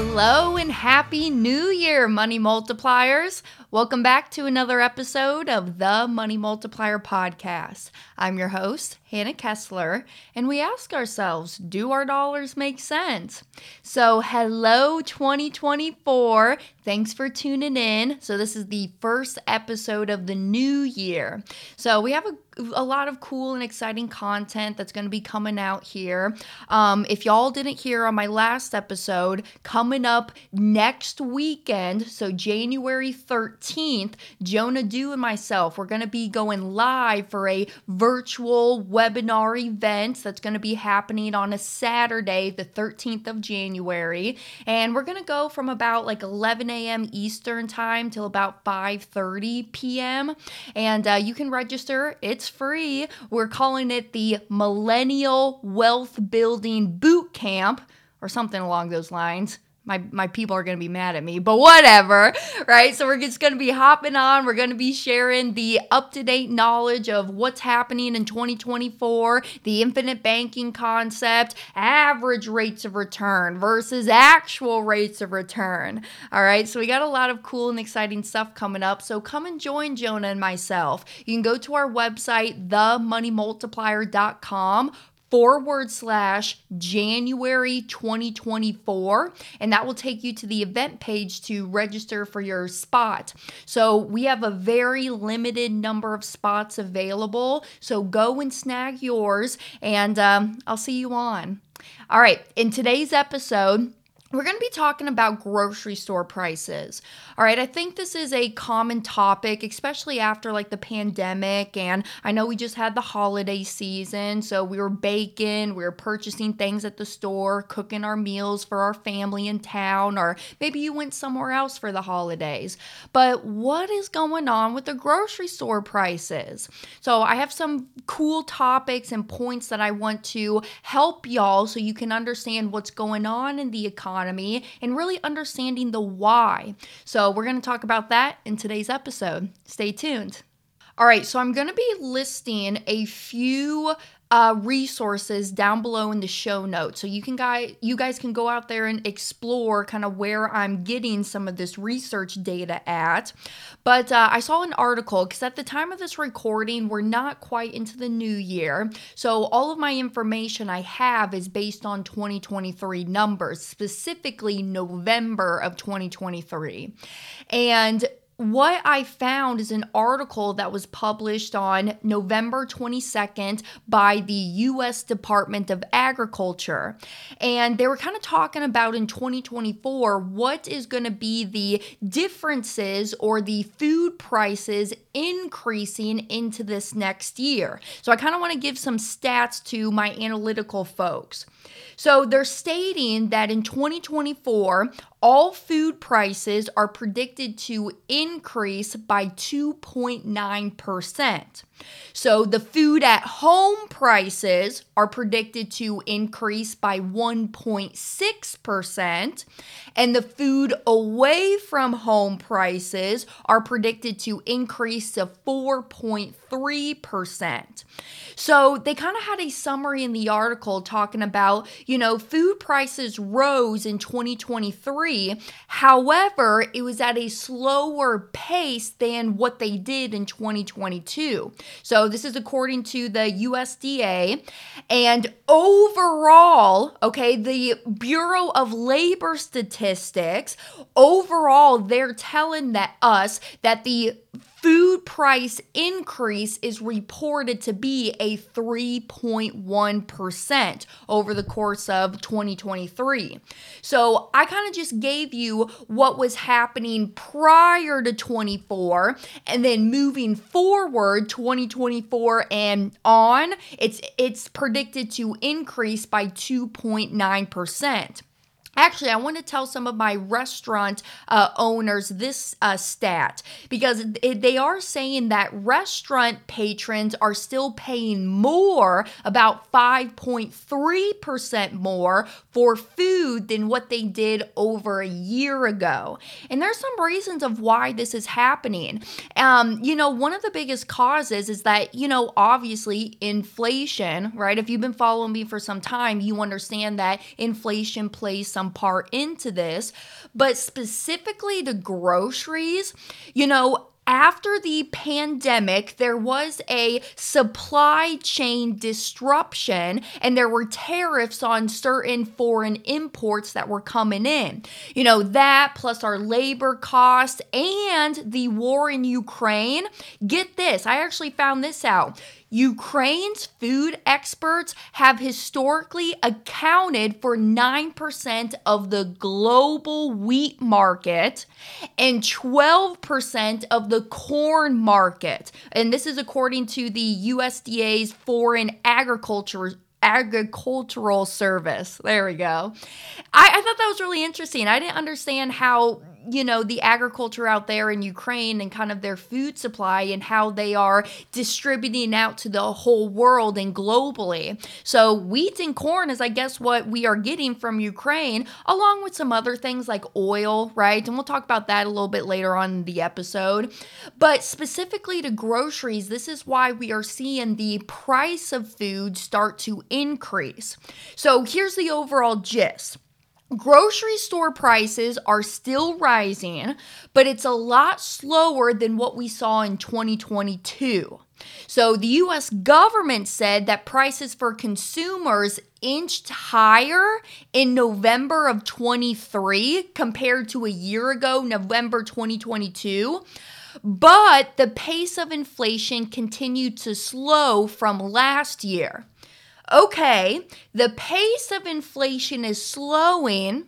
Hello and happy new year, money multipliers. Welcome back to another episode of the Money Multiplier Podcast. I'm your host, Hannah Kessler, and we ask ourselves, do our dollars make sense? So, hello 2024. Thanks for tuning in. So, this is the first episode of the new year. So, we have a a lot of cool and exciting content that's going to be coming out here. Um, if y'all didn't hear on my last episode, coming up next weekend, so January 13th, Jonah Dew and myself, we're going to be going live for a virtual webinar event that's going to be happening on a Saturday, the 13th of January. And we're going to go from about like 11 a.m. Eastern time till about 5:30 p.m. And uh, you can register. It's free. We're calling it the Millennial Wealth Building Boot Camp or something along those lines my my people are to be mad at me, but whatever, right? So we're just to be hopping on. We're to be sharing the up-to-date knowledge of what's happening in 2024, the infinite banking concept, average rates of return versus actual rates of return. All right? So we got a lot of cool and exciting stuff coming up. So come and join Jonah and myself. You can go to our website themoneymultiplier.com forward slash January 2024, and that will take you to the event page to register for your spot. So we have a very limited number of spots available. So go and snag yours, and um, I'll see you on. All right, in today's episode, we're going to be talking about grocery store prices. All right, I think this is a common topic, especially after like the pandemic. And I know we just had the holiday season. So we were baking, we were purchasing things at the store, cooking our meals for our family in town, or maybe you went somewhere else for the holidays. But what is going on with the grocery store prices? So I have some cool topics and points that I want to help y'all so you can understand what's going on in the economy and really understanding the why. So, we're going to talk about that in today's episode. Stay tuned. All right, so I'm going to be listing a few uh, resources down below in the show notes. So you can guys you guys can go out there and explore kind of where I'm getting some of this research data at. But uh, I saw an article because at the time of this recording, we're not quite into the new year. So all of my information I have is based on 2023 numbers, specifically November of 2023. And what I found is an article that was published on November 22nd by the US Department of Agriculture. And they were kind of talking about in 2024 what is going to be the differences or the food prices increasing into this next year. So I kind of want to give some stats to my analytical folks. So they're stating that in 2024, all food prices are predicted to increase by 2.9%. So the food at home prices are predicted to increase by 1.6%, and the food away from home prices are predicted to increase to 4.3%. So they kind of had a summary in the article talking about, you know, food prices rose in 2023. However, it was at a slower pace than what they did in 2022. So this is according to the USDA. And overall, okay, the Bureau of Labor Statistics, overall, they're telling that us that the food price increase is reported to be a 3.1% over the course of 2023. So I kind of just gave you what was happening prior to 24 and then moving forward 2024 and on, it's it's predicted to increase by 2.9%. Actually, I want to tell some of my restaurant uh, owners this uh, stat because they are saying that restaurant patrons are still paying more, about 5.3% more for food than what they did over a year ago. And there's some reasons of why this is happening. Um, you know, one of the biggest causes is that, you know, obviously inflation, right? If you've been following me for some time, you understand that inflation plays some some part into this. But specifically the groceries, you know, after the pandemic, there was a supply chain disruption and there were tariffs on certain foreign imports that were coming in. You know, that plus our labor costs and the war in Ukraine. Get this, I actually found this out. Ukraine's food experts have historically accounted for 9% of the global wheat market and 12% of the corn market. And this is according to the USDA's Foreign Agriculture agricultural service. There we go. I, I, thought that was really interesting. I didn't understand how you know, the agriculture out there in Ukraine and kind of their food supply and how they are distributing out to the whole world and globally. So, wheat and corn is, I guess, what we are getting from Ukraine, along with some other things like oil, right? And we'll talk about that a little bit later on in the episode. But specifically to groceries, this is why we are seeing the price of food start to increase. So, here's the overall gist. Grocery store prices are still rising, but it's a lot slower than what we saw in 2022. So, the US government said that prices for consumers inched higher in November of 23 compared to a year ago, November 2022. But the pace of inflation continued to slow from last year okay, the pace of inflation is slowing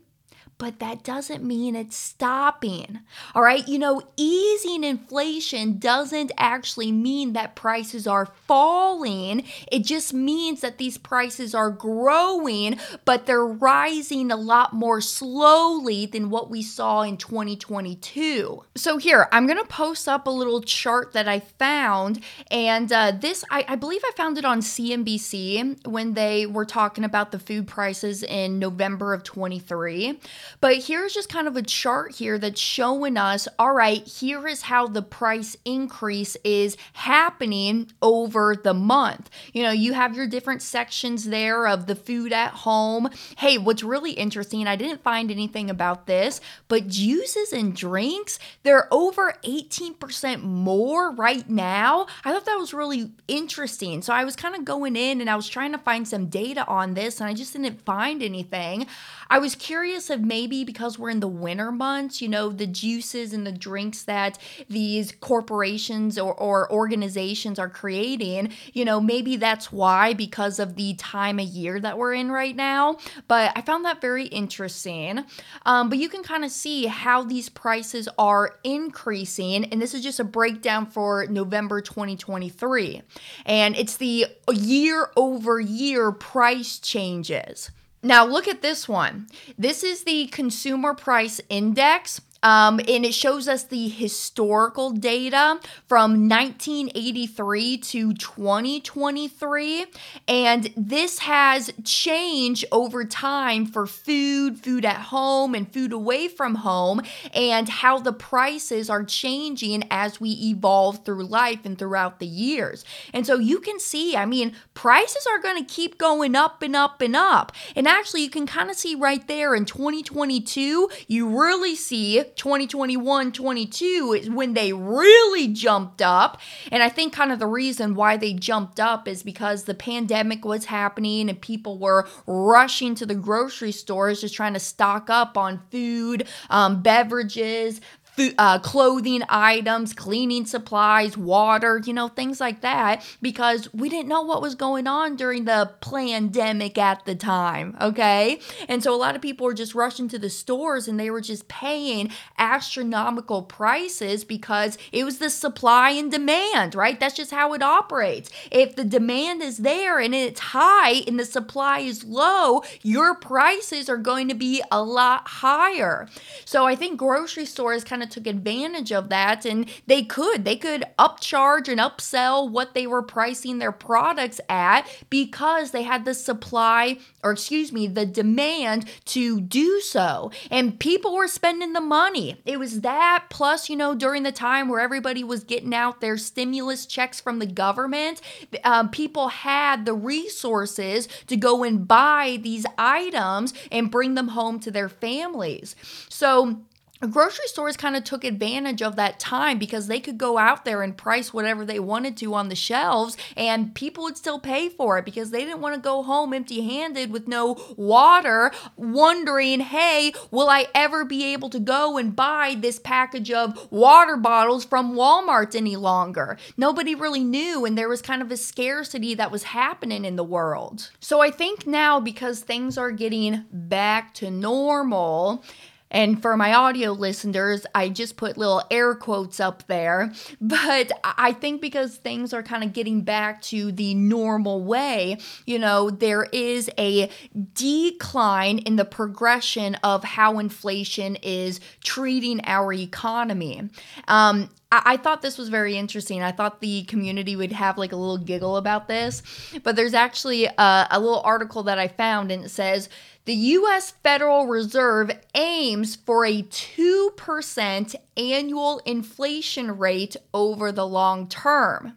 but that doesn't mean it's stopping. All right, you know, easing inflation doesn't actually mean that prices are falling. It just means that these prices are growing, but they're rising a lot more slowly than what we saw in 2022. So, here, I'm gonna post up a little chart that I found, and uh, this, I, I believe I found it on CNBC when they were talking about the food prices in November of 23. But here's just kind of a chart here that's showing us all right, here is how the price increase is happening over the month. You know, you have your different sections there of the food at home. Hey, what's really interesting, I didn't find anything about this, but juices and drinks, they're over 18% more right now. I thought that was really interesting. So I was kind of going in and I was trying to find some data on this and I just didn't find anything. I was curious if maybe because we're in the winter months, you know, the juices and the drinks that these corporations or, or organizations are creating, you know, maybe that's why because of the time of year that we're in right now. But I found that very interesting. Um, but you can kind of see how these prices are increasing. And this is just a breakdown for November 2023. And it's the year over year price changes. Now, look at this one. This is the consumer price index. Um, and it shows us the historical data from 1983 to 2023. And this has changed over time for food, food at home, and food away from home, and how the prices are changing as we evolve through life and throughout the years. And so you can see, I mean, prices are going to keep going up and up and up. And actually, you can kind of see right there in 2022, you really see 2021 22 is when they really jumped up. And I think kind of the reason why they jumped up is because the pandemic was happening and people were rushing to the grocery stores just trying to stock up on food, um, beverages, food, uh, clothing items, cleaning supplies, water, you know, things like that, because we didn't know what was going on during the pandemic at the time, okay? And so a lot of people were just rushing to the stores and they were just paying astronomical prices because it was the supply and demand, right? That's just how it operates. If the demand is there and it's high and the supply is low, your prices are going to be a lot higher. So I think grocery stores kind of took advantage of that and they could. They could upcharge and upsell what they were pricing their products at because they had the supply or excuse me, the demand to do so. And people were spending the money. It was that plus, you know, during the time where everybody was getting out their stimulus checks from the government, um, people had the resources to go and buy these items and bring them home to their families. So, grocery stores kind of took advantage of that time because they could go out there and price whatever they wanted to on the shelves and people would still pay for it because they didn't want to go home empty handed with no water wondering hey will i ever be able to go and buy this package of water bottles from walmart any longer? Nobody really knew and there was kind of a scarcity that was happening in the world. So i think now because things are getting back to normal and for my audio listeners, I just put little air quotes up there. But I think because things are kind of getting back to the normal way, you know, there is a decline in the progression of how inflation is treating our economy. Um, I, thought this was very interesting. I thought the community would have like a little giggle about this, but there's actually a, a little article that I found and it says the U.S. Federal Reserve aims for a 2% annual inflation rate over the long term.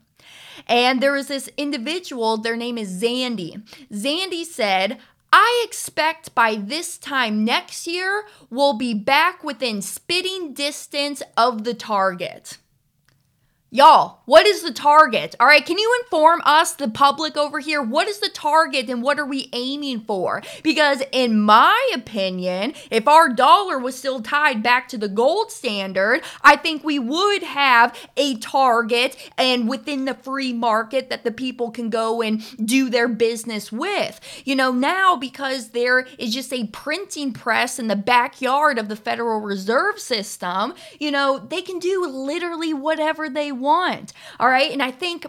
And there is this individual, their name is Zandi. Zandi said, I expect by this time next year, we'll be back within spitting distance of the target. Y'all, what is the target? All right, can you inform us, the public over here, what is the target and what are we aiming for? Because, in my opinion, if our dollar was still tied back to the gold standard, I think we would have a target and within the free market that the people can go and do their business with. You know, now because there is just a printing press in the backyard of the Federal Reserve System, you know, they can do literally whatever they want want. All right. And I think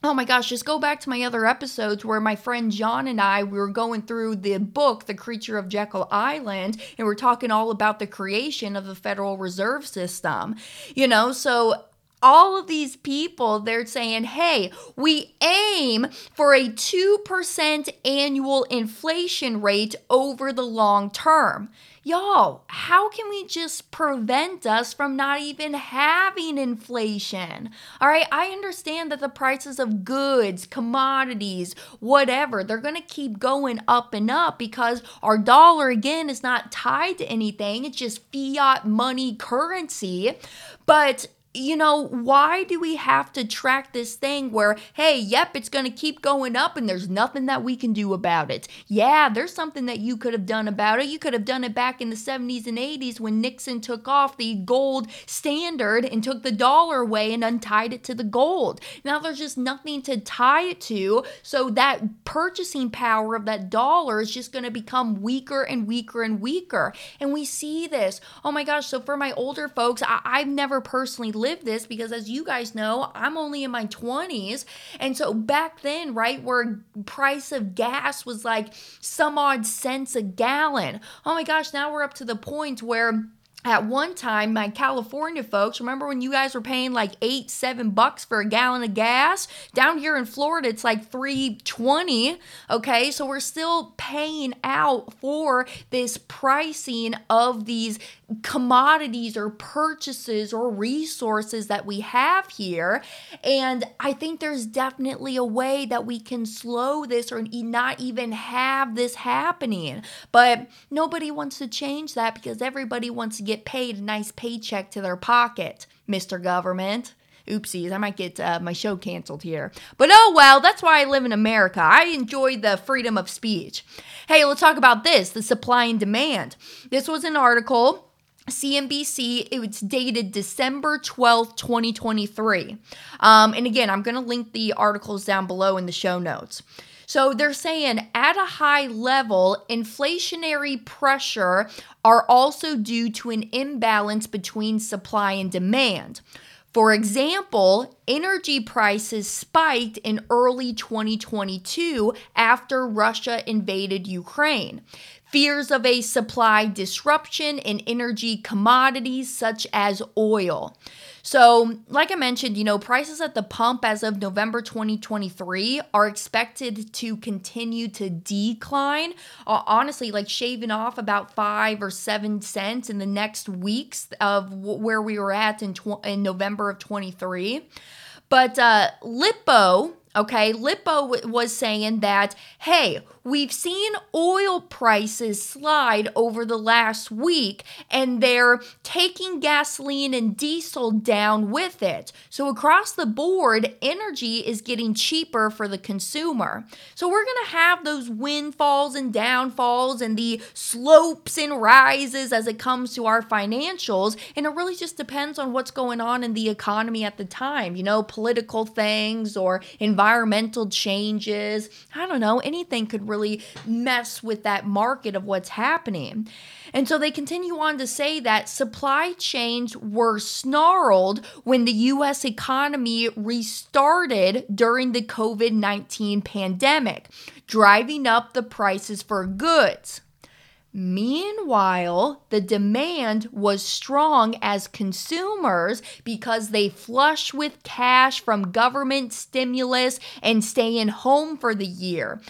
Oh my gosh, just go back to my other episodes where my friend John and I we were going through the book The Creature of Jekyll Island and we're talking all about the creation of the Federal Reserve System. You know, so all of these people they're saying, "Hey, we aim for a 2% annual inflation rate over the long term." Y'all, how can we just prevent us from not even having inflation? All right, I understand that the prices of goods, commodities, whatever, they're going to keep going up and up because our dollar, again, is not tied to anything. It's just fiat money currency. But you know, why do we have to track this thing where, hey, yep, it's going to keep going up and there's nothing that we can do about it? Yeah, there's something that you could have done about it. You could have done it back in the 70s and 80s when Nixon took off the gold standard and took the dollar away and untied it to the gold. Now there's just nothing to tie it to. So that purchasing power of that dollar is just going to become weaker and weaker and weaker. And we see this. Oh my gosh. So for my older folks, I- I've never personally live this because as you guys know, I'm only in my 20s. And so back then, right, where price of gas was like some odd cents a gallon. Oh my gosh, now we're up to the point where at one time my california folks remember when you guys were paying like eight seven bucks for a gallon of gas? Down here in florida it's like 320 okay? So we're still paying out for this pricing of these commodities or purchases or resources that we have here. And i think there's definitely a way that we can slow this or not even have this happening. But nobody wants to change that because everybody wants to get paid a nice paycheck to their pocket, Mr. Government. Oopsies, I might get uh, my show canceled here. But oh well, that's why I live in America. I enjoy the freedom of speech. Hey, let's talk about this the supply and demand. This was an article. CNBC, it was dated December 12th, 2023. Um, and again, I'm going to link the articles down below in the show notes. So they're saying at a high level, inflationary pressure are also due to an imbalance between supply and demand. For example, energy prices spiked in early 2022 after Russia invaded Ukraine fears of a supply disruption in energy commodities such as oil. So, like I mentioned, you know, prices at the pump as of November 2023 are expected to continue to decline. Uh, honestly, like shaving off about five or seven cents in the next weeks of w- where we were at in, tw- in November of 23. But uh, Lipow, okay, Lipow w- was saying that, hey, We've seen oil prices slide over the last week, and they're taking gasoline and diesel down with it. So, across the board, energy is getting cheaper for the consumer. So, we're going to have those windfalls and downfalls and the slopes and rises as it comes to our financials. And it really just depends on what's going on in the economy at the time, you know, political things or environmental changes. I don't know, anything could really really mess with that market of what's happening. And so they continue on to say that supply chains were snarled when the US economy restarted during the COVID 19 pandemic, driving up the prices for goods. Meanwhile, the demand was strong as consumers because they flush with cash from government stimulus and staying home for the year.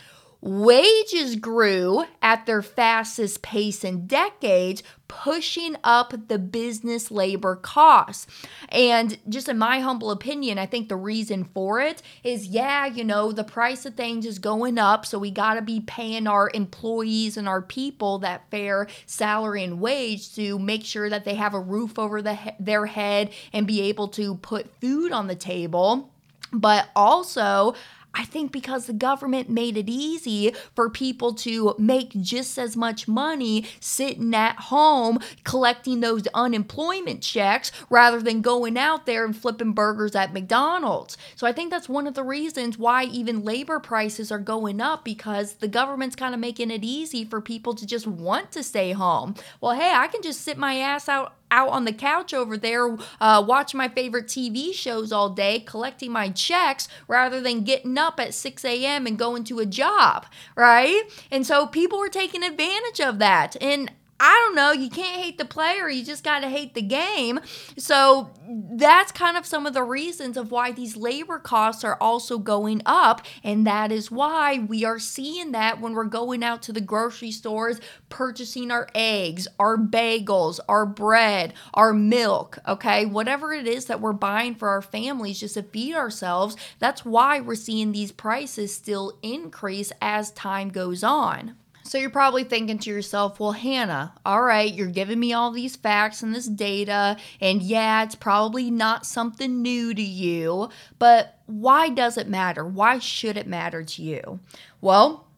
Wages grew at their fastest pace in decades, pushing up the business labor costs. And just in my humble opinion, I think the reason for it is yeah, you know, the price of things is going up. So we got to be paying our employees and our people that fair salary and wage to make sure that they have a roof over the, their head and be able to put food on the table. But also, I think because the government made it easy for people to make just as much money sitting at home collecting those unemployment checks rather than going out there and flipping burgers at McDonald's. So I think that's one of the reasons why even labor prices are going up because the government's kind of making it easy for people to just want to stay home. Well, hey, I can just sit my ass out out on the couch over there uh, watching my favorite TV shows all day, collecting my checks rather than getting up at 6 a.m. and going to a job, right? And so people were taking advantage of that. And I don't know, you can't hate the player, you just got to hate the game. So that's kind of some of the reasons of why these labor costs are also going up. And that is why we are seeing that when we're going out to the grocery stores, purchasing our eggs, our bagels, our bread, our milk, okay? Whatever it is that we're buying for our families just to feed ourselves, that's why we're seeing these prices still increase as time goes on. So you're probably thinking to yourself, well, Hannah, all right, you're giving me all these facts and this data, and yeah, it's probably not something new to you, but why does it matter? Why should it matter to you? Well,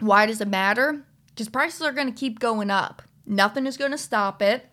why does it matter? Because prices are going to keep going up. Nothing is going to stop it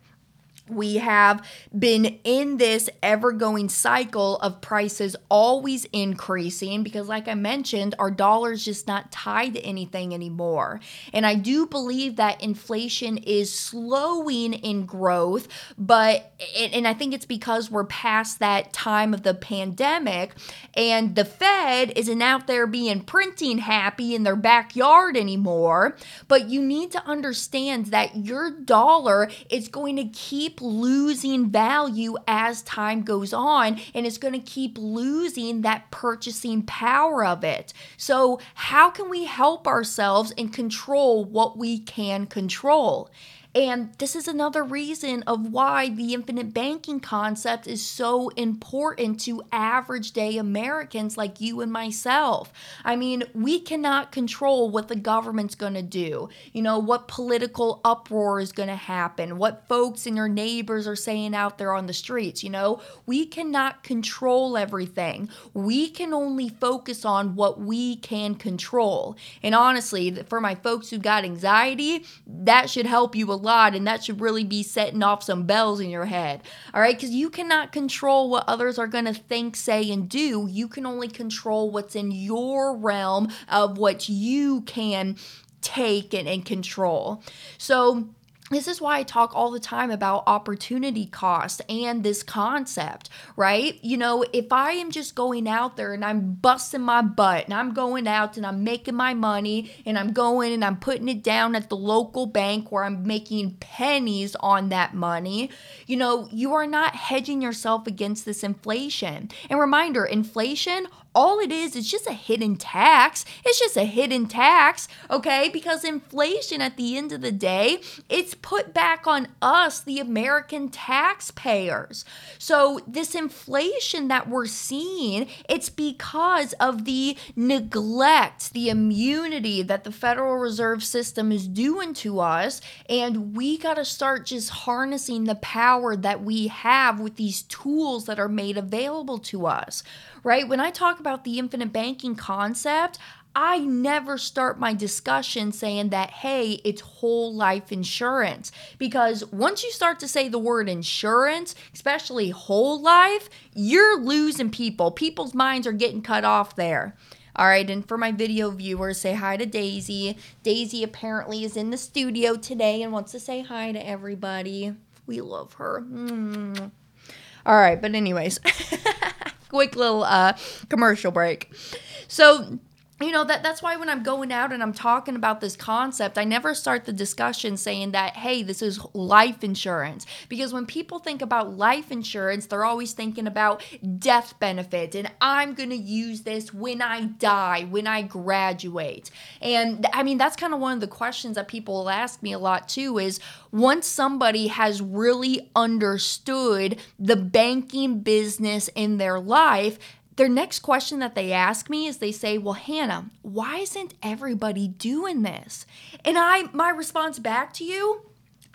we have been in this ever going cycle of prices always increasing because, like I mentioned, our dollar's just not tied to anything anymore. And I do believe that inflation is slowing in growth, but, and I think it's because we're past that time of the pandemic and the Fed isn't out there being printing happy in their backyard anymore. But you need to understand that your dollar is going to keep losing value as time goes on and it's going to keep losing that purchasing power of it. So, how can we help ourselves and control what we can control? And this is another reason of why the infinite banking concept is so important to average day Americans like you and myself. I mean, we cannot control what the government's going to do, you know, what political uproar is going to happen, what folks and your neighbors are saying out there on the streets, you know. We cannot control everything. We can only focus on what we can control. And honestly, for my folks who got anxiety, that should help you a lot, and that should really be setting off some bells in your head. All right, because you cannot control what others are going to think, say, and do. You can only control what's in your realm of what you can take and, and control. So, this is why I talk all the time about opportunity cost and this concept, right? You know, if I am just going out there and I'm busting my butt and I'm going out and I'm making my money and I'm going and I'm putting it down at the local bank where I'm making pennies on that money, you know, you are not hedging yourself against this inflation. And reminder inflation all it is is just a hidden tax. It's just a hidden tax, okay? Because inflation at the end of the day, it's put back on us, the American taxpayers. So this inflation that we're seeing, it's because of the neglect, the immunity that the Federal Reserve System is doing to us, and we got to start just harnessing the power that we have with these tools that are made available to us right? When I talk about the infinite banking concept, I never start my discussion saying that, hey, it's whole life insurance. Because once you start to say the word insurance, especially whole life, you're losing people. People's minds are getting cut off there. All right, and for my video viewers, say hi to Daisy. Daisy apparently is in the studio today and wants to say hi to everybody. We love her. Mm. All right, but anyways. quick little uh, commercial break. So you know that that's why when i'm going out and i'm talking about this concept i never start the discussion saying that hey this is life insurance. Because when people think about life insurance they're always thinking about death benefit and i'm going to use this when i die when i graduate. And i mean that's kind of one of the questions that people ask me a lot too is once somebody has really understood the banking business in their life their next question that they ask me is they say, "Well, Hannah, why isn't everybody doing this?" And I my response back to you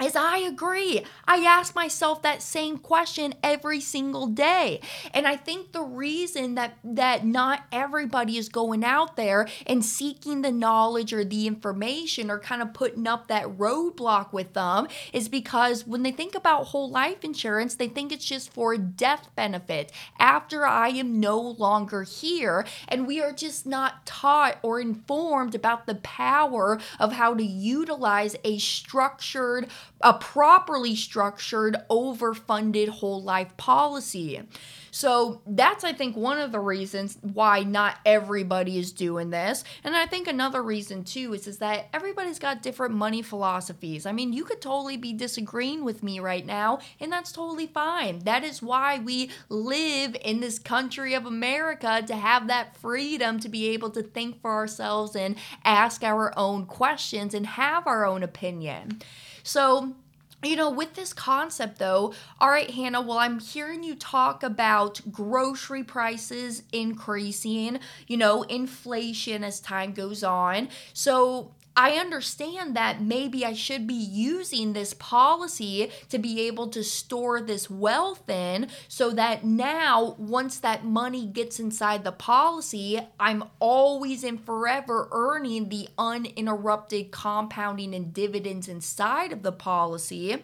as I agree. I ask myself that same question every single day. And I think the reason that that not everybody is going out there and seeking the knowledge or the information or kind of putting up that roadblock with them is because when they think about whole life insurance, they think it's just for death benefit after I am no longer here. And we are just not taught or informed about the power of how to utilize a structured a properly structured, overfunded whole life policy. So that's, I think, one of the reasons why not everybody is doing this. And I think another reason too is, is that everybody's got different money philosophies. I mean, you could totally be disagreeing with me right now, and that's totally fine. That is why we live in this country of America to have that freedom to be able to think for ourselves and ask our own questions and have our own opinion. So, you know, with this concept though, all right, Hannah, well, I'm hearing you talk about grocery prices increasing, you know, inflation as time goes on. So, I understand that maybe I should be using this policy to be able to store this wealth in so that now, once that money gets inside the policy, I'm always and forever earning the uninterrupted compounding and dividends inside of the policy.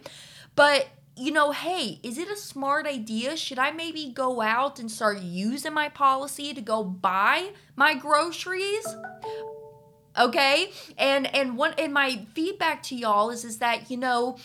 But you know, hey, is it a smart idea? Should I maybe go out and start using my policy to go buy my groceries? Okay and and one and my feedback to y'all is is that you know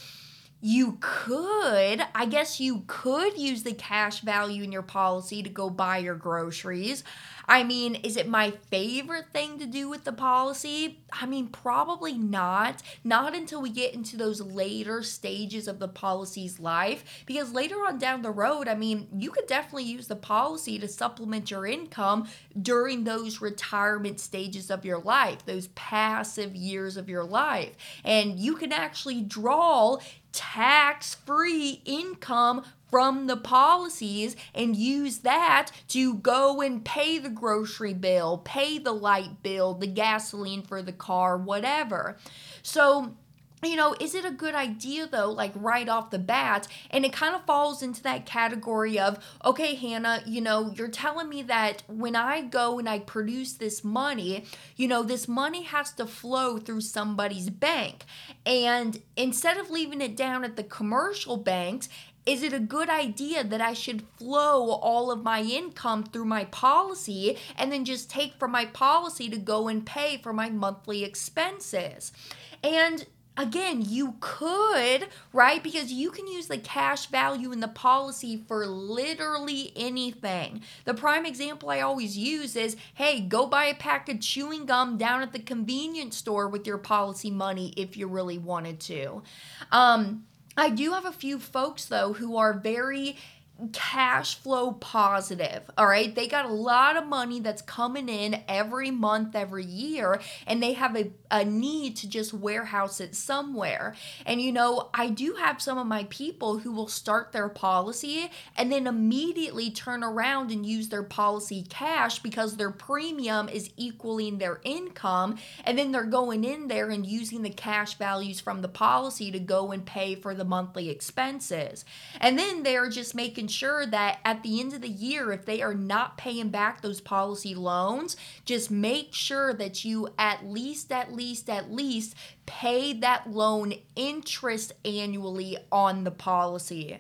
you could, I guess you could use the cash value in your policy to go buy your groceries. I mean, is it my favorite thing to do with the policy? I mean, probably not. Not until we get into those later stages of the policy's life. Because later on down the road, I mean, you could definitely use the policy to supplement your income during those retirement stages of your life, those passive years of your life. And you can actually draw tax free income from the policies and use that to go and pay the grocery bill, pay the light bill, the gasoline for the car, whatever. So, you know, is it a good idea though, like right off the bat? And it kind of falls into that category of, okay, Hannah, you know, you're telling me that when I go and I produce this money, you know, this money has to flow through somebody's bank. And instead of leaving it down at the commercial banks, is it a good idea that I should flow all of my income through my policy and then just take from my policy to go and pay for my monthly expenses? And again, you could, right? Because you can use the cash value in the policy for literally anything. The prime example I always use is hey, go buy a pack of chewing gum down at the convenience store with your policy money if you really wanted to. Um, I do have a few folks though who are very cash flow positive. All right. They got a lot of money that's coming in every month, every year, and they have a, a need to just warehouse it somewhere. And, you know, I do have some of my people who will start their policy and then immediately turn around and use their policy cash because their premium is equaling their income. And then they're going in there and using the cash values from the policy to go and pay for the monthly expenses. And then they're just making making sure that at the end of the year, if they are not paying back those policy loans, just make sure that you at least, at least, at least pay that loan interest annually on the policy.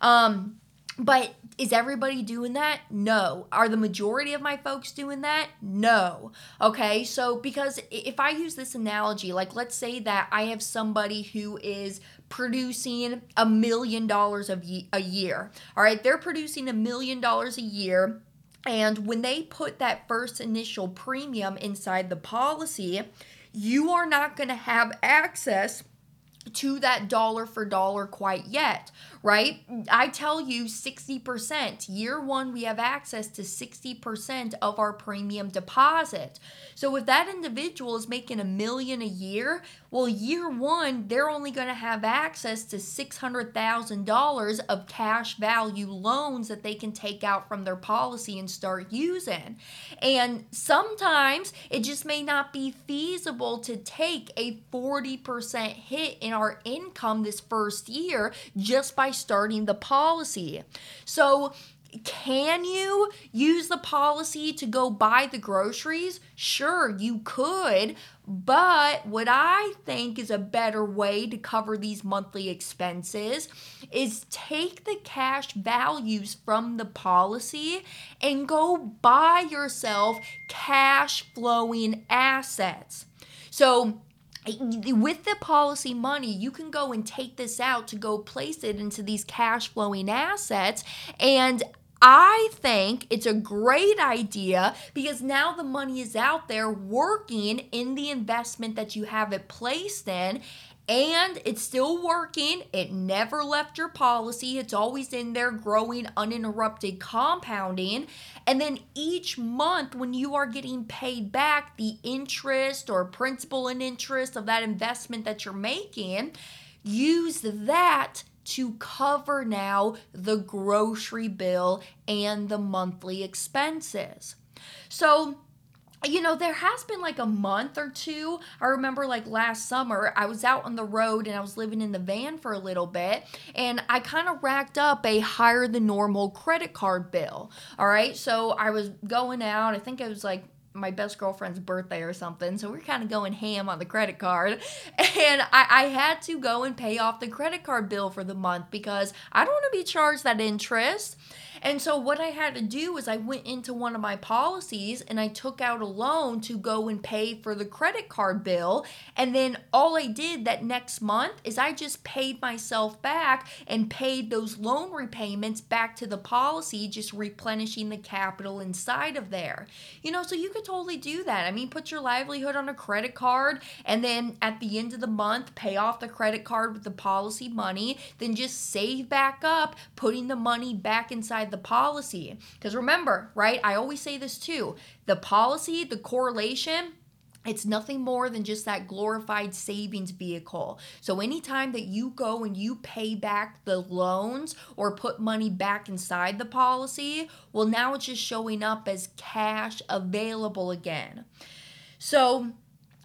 Um, but is everybody doing that? No. Are the majority of my folks doing that? No. Okay, so because if I use this analogy, like let's say that I have somebody who is producing a million dollars a year. All right, they're producing a million dollars a year. And when they put that first initial premium inside the policy, you are not going to have access to that dollar for dollar quite yet, right? I tell you 60%. Year one, we have access to 60% of our premium deposit. So if that individual is making a million a year, well, year one, they're only going to have access to $600,000 of cash value loans that they can take out from their policy and start using. And sometimes it just may not be feasible to take a 40% hit in our income this first year just by starting the policy. So, can you use the policy to go buy the groceries? Sure, you could. But what I think is a better way to cover these monthly expenses is take the cash values from the policy and go buy yourself cash flowing assets. So, with the policy money, you can go and take this out to go place it into these cash flowing assets. And I think it's a great idea because now the money is out there working in the investment that you have it placed in and it's still working. It never left your policy. It's always in there growing uninterrupted compounding. And then each month, when you are getting paid back the interest or principal and interest of that investment that you're making, use that to cover now the grocery bill and the monthly expenses. So, you know, there has been like a month or two. I remember like last summer, I was out on the road and I was living in the van for a little bit, and I kind of racked up a higher than normal credit card bill. All right. So I was going out, I think it was like my best girlfriend's birthday or something. So we are kind of going ham on the credit card. And I, I, had to go and pay off the credit card bill for the month because I don't want to be charged that interest. And so what I had to do was I went into one of my policies and I took out a loan to go and pay for the credit card bill. And then all I did that next month is I just paid myself back and paid those loan repayments back to the policy, just replenishing the capital inside of there. You know, so you could totally do that. I mean, put your livelihood on a credit card and then at the end of the month, pay off the credit card with the policy money, then just save back up, putting the money back inside the policy. Because remember, right? I always say this too the policy, the correlation, it's nothing more than just that glorified savings vehicle. So, anytime that you go and you pay back the loans or put money back inside the policy, well, now it's just showing up as cash available again. So,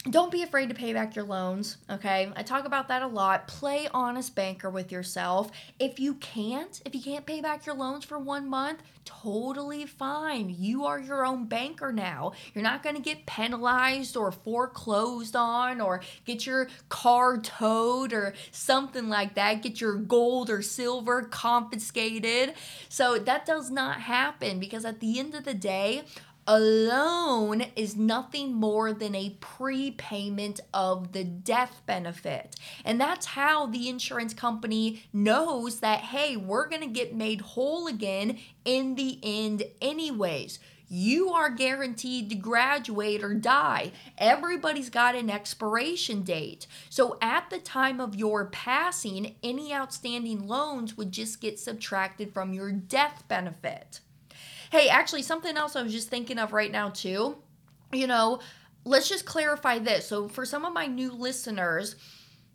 don't be afraid to pay back your loans, okay? I talk about that a lot. Play honest banker with yourself. If you can't, if you can't pay back your loans for one month, totally fine. You are your own banker now. You're not going to get penalized or foreclosed on or get your car towed or something like that, get your gold or silver confiscated. So that does not happen because at the end of the day, A loan is nothing more than a prepayment of the death benefit. And that's how the insurance company knows that, hey, we're going to get made whole again in the end, anyways you are guaranteed to graduate or die. Everybody's got an expiration date. So at the time of your passing, any outstanding loans would just get subtracted from your death benefit. Hey, actually, something else I was just thinking of right now, too. You know, let's just clarify this. So, for some of my new listeners,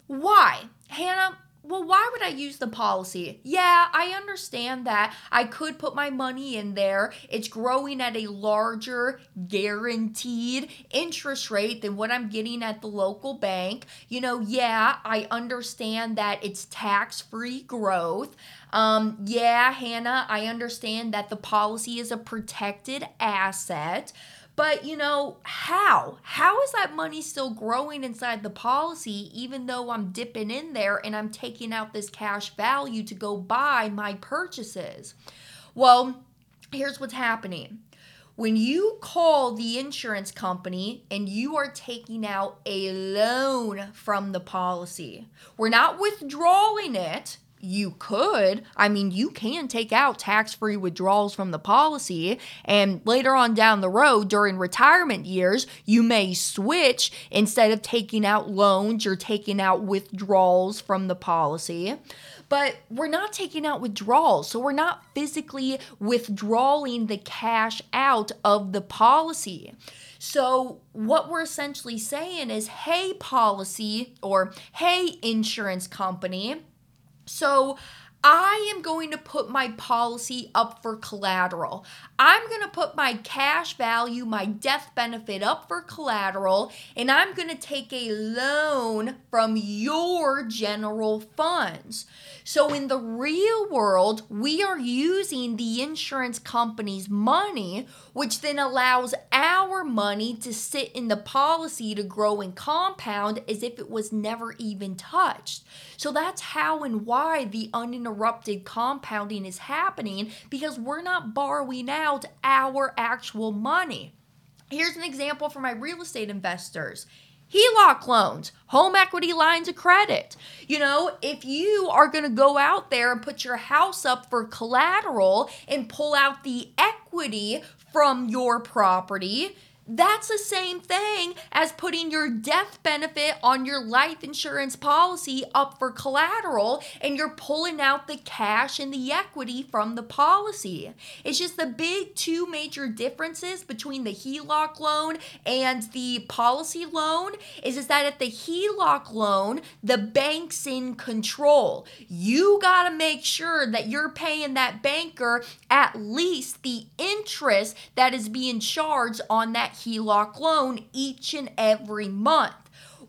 why? Hannah, well, why would I use the policy? Yeah, I understand that. I could put my money in there. It's growing at a larger guaranteed interest rate than what I'm getting at the local bank. You know, yeah, I understand that it's tax free growth. Um, yeah, Hannah, I understand that the policy is a protected asset. But you know, how? How is that money still growing inside the policy even though I'm dipping in there and I'm taking out this cash value to go buy my purchases? Well, here's what's happening. When you call the insurance company and you are taking out a loan from the policy, we're not withdrawing it you could. I mean, you can take out tax free withdrawals from the policy, and later on down the road during retirement years, you may switch instead of taking out loans, you're taking out withdrawals from the policy. But we're not taking out withdrawals, so we're not physically withdrawing the cash out of the policy. So, what we're essentially saying is hey, policy, or hey, insurance company so I am going to put my policy up for collateral. I'm going to put my cash value, my death benefit up for collateral, and I'm going to take a loan from your general funds. So, in the real world, we are using the insurance company's money, which then allows our money to sit in the policy to grow and compound as if it was never even touched. So, that's how and why the uninterrupted compounding is happening because we're not borrowing out our actual money. Here's an example for my real estate investors. HELOC loans, home equity lines of credit. You know, if you are going to go out there and put your house up for collateral and pull out the equity from your property, that's the same thing as putting your death benefit on your life insurance policy up for collateral and you're pulling out the cash and the equity from the policy. It's just the big two major differences between the HELOC loan and the policy loan is, is that at the HELOC loan, the bank's in control. You got to make sure that you're paying that banker at least the interest that is being charged on that HELOC loan each and every month.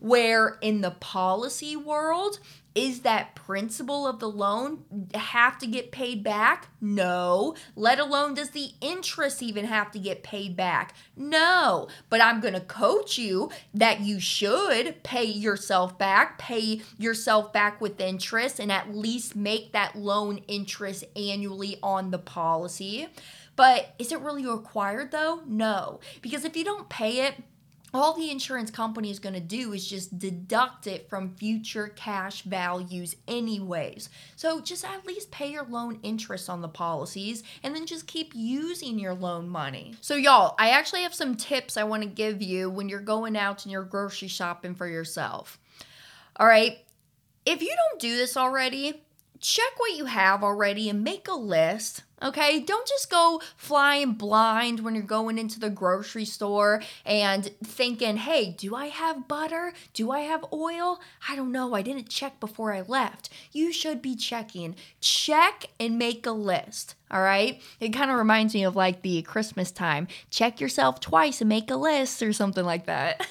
Where in the policy world, is that principal of the loan have to get paid back? No. Let alone does the interest even have to get paid back? No. But I'm going to coach you that you should pay yourself back, pay yourself back with interest, and at least make that loan interest annually on the policy. But is it really required though? No. Because if you don't pay it, all the insurance company is going to do is just deduct it from future cash values, anyways. So just at least pay your loan interest on the policies and then just keep using your loan money. So, y'all, I actually have some tips I want to give you when you're going out and you're grocery shopping for yourself. All right. If you don't do this already, check what you have already and make a list Okay, don't just go flying blind when you're going into the grocery store and thinking, hey, do I have butter? Do I have oil? I don't know. I didn't check before I left. You should be checking. Check and make a list. All right. It kind of reminds me of like the Christmas time. Check yourself twice and make a list or something like that.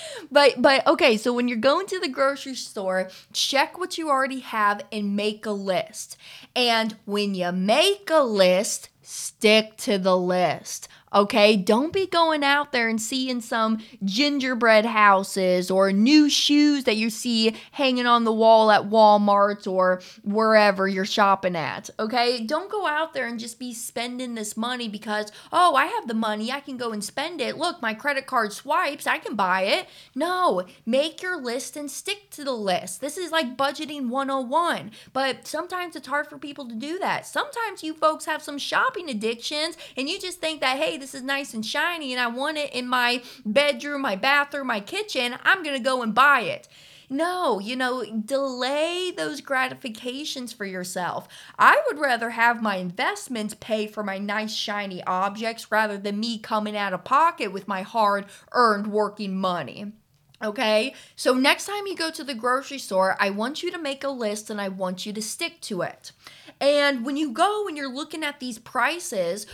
but but okay, so when you're going to the grocery store, check what you already have and make a list. And when you make a list, stick to the list. Okay, don't be going out there and seeing some gingerbread houses or new shoes that you see hanging on the wall at Walmart or wherever you're shopping at. Okay, don't go out there and just be spending this money because, oh, I have the money, I can go and spend it. Look, my credit card swipes, I can buy it. No, make your list and stick to the list. This is like budgeting 101, but sometimes it's hard for people to do that. Sometimes you folks have some shopping addictions and you just think that, hey, this is nice and shiny and I want it in my bedroom, my bathroom, my kitchen, I'm going to go and buy it. No, you know, delay those gratifications for yourself. I would rather have my investments pay for my nice, shiny objects rather than me coming out of pocket with my hard earned working money. Okay, so next time you go to the grocery store, I want you to make a list and I want you to stick to it. And when you go and you're looking at these prices,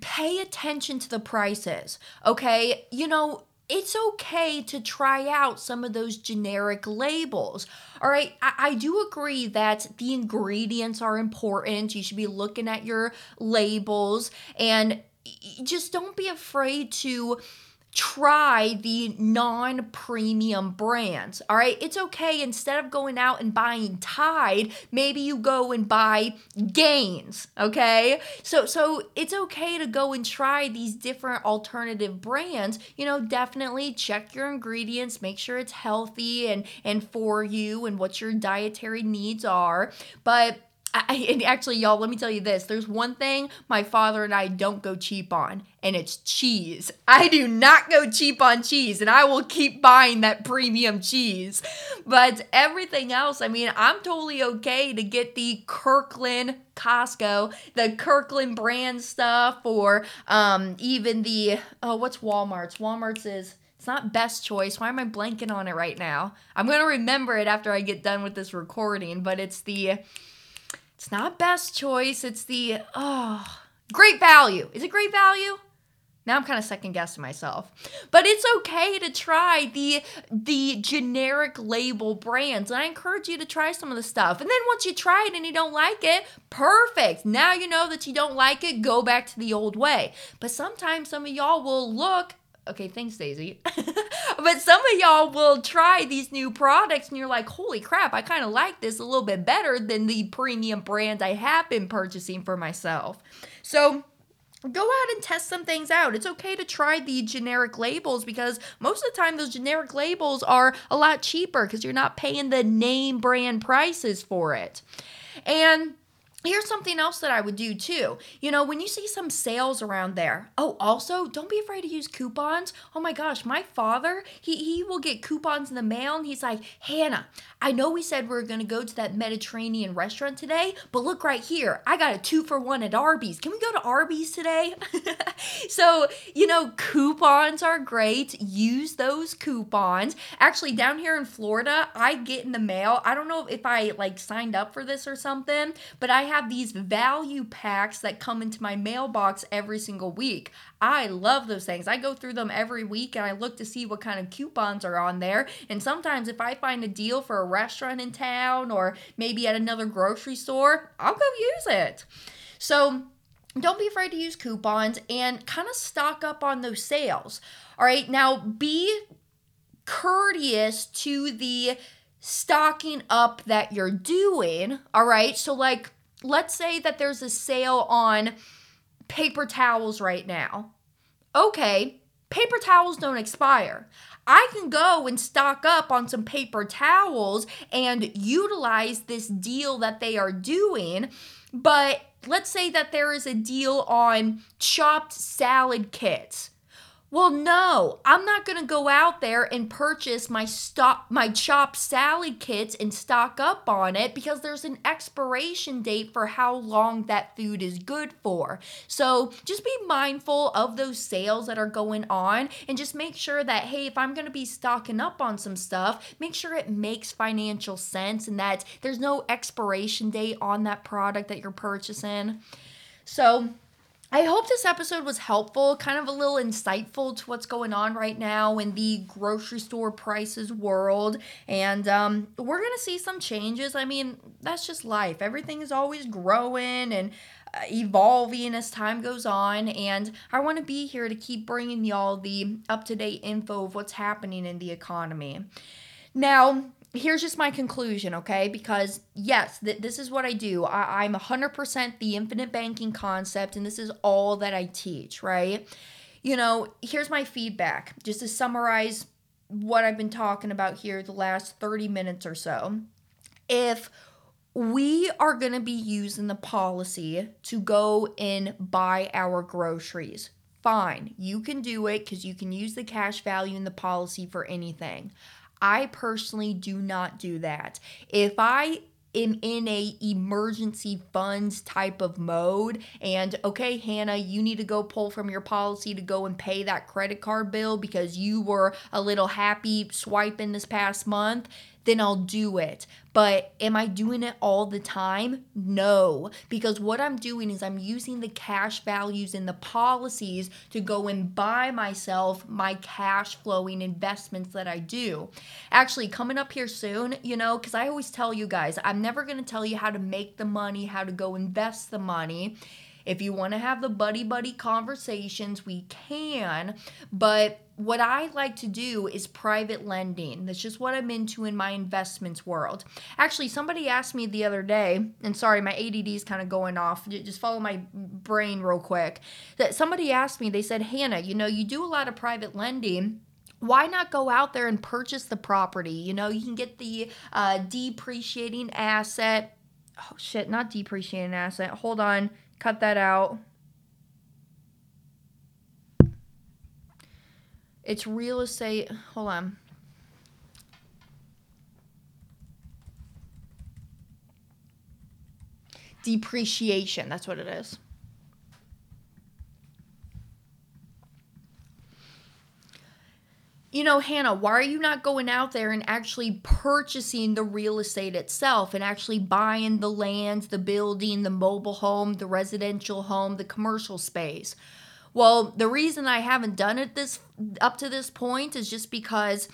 pay attention to the prices, okay? You know, it's okay to try out some of those generic labels. All right, I, I, do agree that the ingredients are important. You should be looking at your labels and just don't be afraid to try the non premium brands. All right. It's okay. Instead of going out and buying Tide, maybe you go and buy Gains. Okay. So, so it's okay to go and try these different alternative brands. You know, definitely check your ingredients, make sure it's healthy and, and for you and what your dietary needs are. But I, and actually, y'all, let me tell you this. There's one thing my father and I don't go cheap on, and it's cheese. I do not go cheap on cheese, and I will keep buying that premium cheese. But everything else, I mean, I'm totally okay to get the Kirkland Costco, the Kirkland brand stuff, or um, even the, oh, what's Walmart's? Walmart's is. It's not best choice. Why am I blanking on it right now? I'm going to remember it after I get done with this recording, but it's the it's not best choice. It's the oh great value. Is it great value? Now I'm kind of second guessing myself. But it's okay to try the the generic label brands. And I encourage you to try some of the stuff. And then once you try it and you don't like it, perfect. Now you know that you don't like it, go back to the old way. But sometimes some of y'all will look okay, thanks, Daisy. but some of y'all will try these new products and you're like, holy crap, I kind of like this a little bit better than the premium brand I have been purchasing for myself. So, go out and test some things out. It's okay to try the generic labels because most of the time those generic labels are a lot cheaper because you're not paying the name brand prices for it. And Here's something else that I would do too. You know, when you see some sales around there. Oh, also, don't be afraid to use coupons. Oh my gosh, my father, he he will get coupons in the mail and he's like, "Hannah, I know we said we are going to go to that Mediterranean restaurant today, but look right here. I got a 2 for 1 at Arby's. Can we go to Arby's today?" so, you know, coupons are great. Use those coupons. Actually, down here in Florida, I get in the mail. I don't know if I like signed up for this or something, but I have these value packs that come into my mailbox every single week. I love those things. I go through them every week and I look to see what kind of coupons are on there. And sometimes if I find a deal for a restaurant in town or maybe at another grocery store, I'll go use it. So, don't be afraid to use coupons and kind of stock up on those sales. All right, now be courteous to the stocking up that you're doing. All right, so like let's say that there's a sale on paper towels right now. Okay, paper towels don't expire. I can go and stock up on some paper towels and utilize this deal that they are doing. But let's say that there is a deal on chopped salad kits. Well, no, I'm not going to go out there and purchase my stop my chopped salad kits and stock up on it because there's an expiration date for how long that food is good for. So, just be mindful of those sales that are going on and just make sure that hey, if I'm going to be stocking up on some stuff, make sure it makes financial sense and that there's no expiration date on that product that you're purchasing. So, I hope this episode was helpful, kind of a little insightful to what's going on right now in the grocery store prices world. And um, we're going to see some changes. I mean, that's just life. Everything is always growing and evolving as time goes on. And I want to be here to keep bringing y'all the up to date info of what's happening in the economy. Now, here's just my conclusion, okay? Because yes, th- this is what I do. I- I'm 100% the infinite banking concept, and this is all that I teach, right? You know, here's my feedback just to summarize what I've been talking about here the last 30 minutes or so. If we are going to be using the policy to go and buy our groceries. Fine, you can do it because you can use the cash value in the policy for anything. I personally do not do that. If I am in a emergency funds type of mode and okay hannah you need to go pull from your policy to go and pay that credit card bill because you were a little happy swiping this past month then I'll do it. But am I doing it all the time? No, because what I'm doing is I'm using the cash values in the policies to go and buy myself my cash flowing investments that I do. Actually, coming up here soon, you know, because I always tell you guys, I'm never going to tell you how to make the money, how to go invest the money. If you want to have the buddy buddy conversations, we can. But what I like to do is private lending. That's just what I'm into in my investments world. Actually, somebody asked me the other day, and sorry, my ADD is kind of going off. Just follow my brain real quick. That somebody asked me, they said, Hannah, you know, you do a lot of private lending why not go out there and purchase the property? You know, you can get the uh, depreciating asset. Oh, shit, not depreciating asset. Hold on. Cut that out. It's real estate. Hold on. Depreciation. That's what it is. you know, Hannah, why are you not going out there and actually purchasing the real estate itself and actually buying the land, the building, the mobile home, the residential home, the commercial space? Well, the reason I haven't done it this up to this point is just because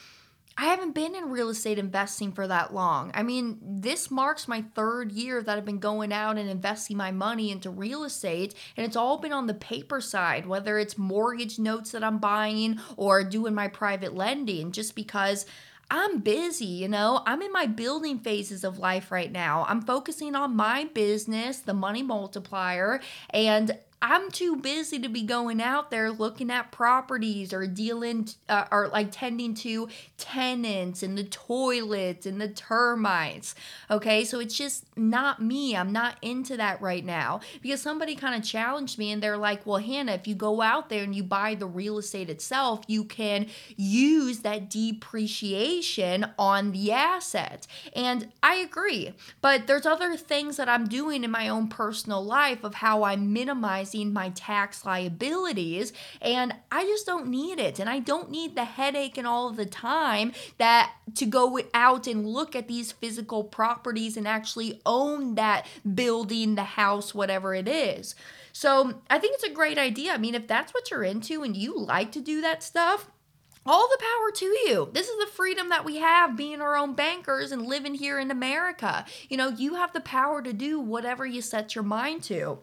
I haven't been in real estate investing for that long. I mean, this marks my third year that I've been going out and investing my money into real estate, and it's all been on the paper side, whether it's mortgage notes that I'm buying or doing my private lending, just because. I'm busy, you know. I'm in my building phases of life right now. I'm focusing on my business, the money multiplier, and I'm too busy to be going out there looking at properties or dealing uh, or like tending to tenants and the toilets and the termites. Okay, so it's just not me. I'm not into that right now because somebody kind of challenged me and they're like, well, Hannah, if you go out there and you buy the real estate itself, you can use that depreciation on the asset. And I agree, but there's other things that I'm doing in my own personal life of how I minimize minimizing my tax liabilities. And I just don't need it. And I don't need the headache and all the time that to go out and look at these physical properties and actually own that building, the house, whatever it is. So I think it's a great idea. I mean, if that's what you're into and you like to do that stuff, all the power to you. This is the freedom that we have being our own bankers and living here in America. You know, you have the power to do whatever you set your mind to.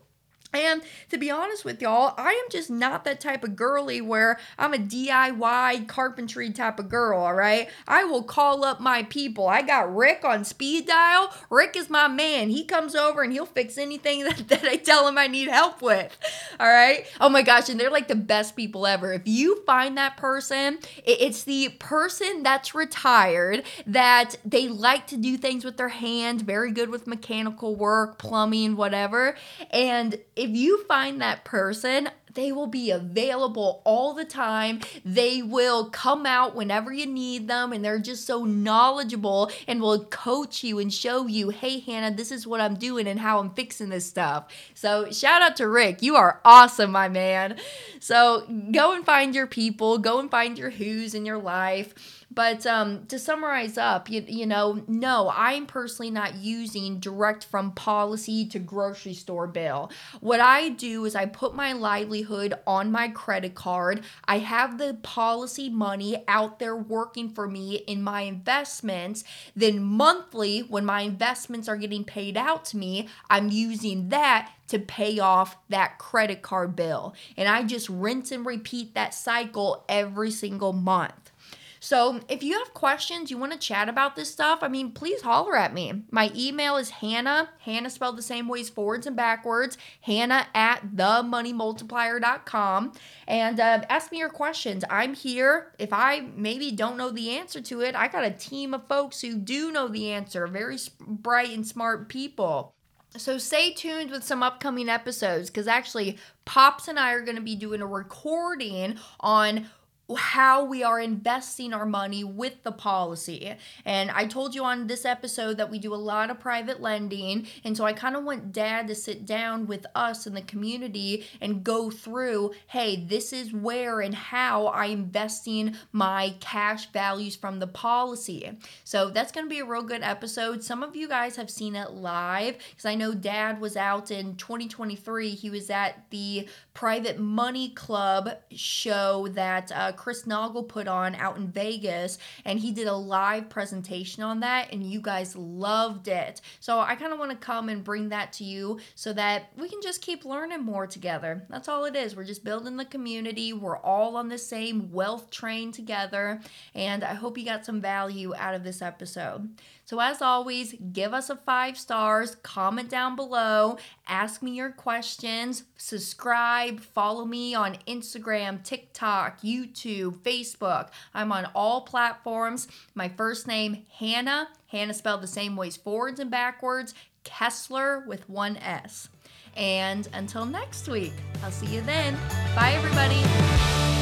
And to be honest with y'all, I am just not that type of girly where I'm a DIY carpentry type of girl, all right? I will call up my people. I got Rick on speed dial. Rick is my man. He comes over and he'll fix anything that, that I tell him I need help with, all right? Oh my gosh, and they're like the best people ever. If you find that person, it's the person that's retired that they like to do things with their hands, very good with mechanical work, plumbing, whatever. And if you find that person, they will be available all the time. They will come out whenever you need them, and they're just so knowledgeable and will coach you and show you, hey, Hannah, this is what I'm doing and how I'm fixing this stuff. So, shout out to Rick. You are awesome, my man. So, go and find your people, go and find your who's in your life But um, to summarize up, you, you know, no, I'm personally not using direct from policy to grocery store bill. What I do is I put my livelihood on my credit card. I have the policy money out there working for me in my investments. Then monthly, when my investments are getting paid out to me, I'm using that to pay off that credit card bill. And I just rinse and repeat that cycle every single month. So if you have questions, you want to chat about this stuff, I mean, please holler at me. My email is Hannah, Hannah spelled the same ways forwards and backwards, Hannah at themoneymultiplier.com. And uh, ask me your questions. I'm here. If I maybe don't know the answer to it, I got a team of folks who do know the answer, very bright and smart people. So stay tuned with some upcoming episodes because actually, Pops and I are going to be doing a recording on how we are investing our money with the policy. And I told you on this episode that we do a lot of private lending. And so I kind of want dad to sit down with us in the community and go through hey, this is where and how I'm investing my cash values from the policy. So that's going to be a real good episode. Some of you guys have seen it live because I know dad was out in 2023. He was at the Private Money Club show that uh, Chris Naugle put on out in Vegas, and he did a live presentation on that, and you guys loved it. So I kind of want to come and bring that to you so that we can just keep learning more together. That's all it is. We're just building the community. We're all on the same wealth train together, and I hope you got some value out of this episode. So, as always, give us a five stars, comment down below, ask me your questions, subscribe, follow me on Instagram, TikTok, YouTube, Facebook. I'm on all platforms. My first name, Hannah. Hannah spelled the same ways forwards and backwards. Kesler with one S. And until next week, I'll see you then. Bye, everybody.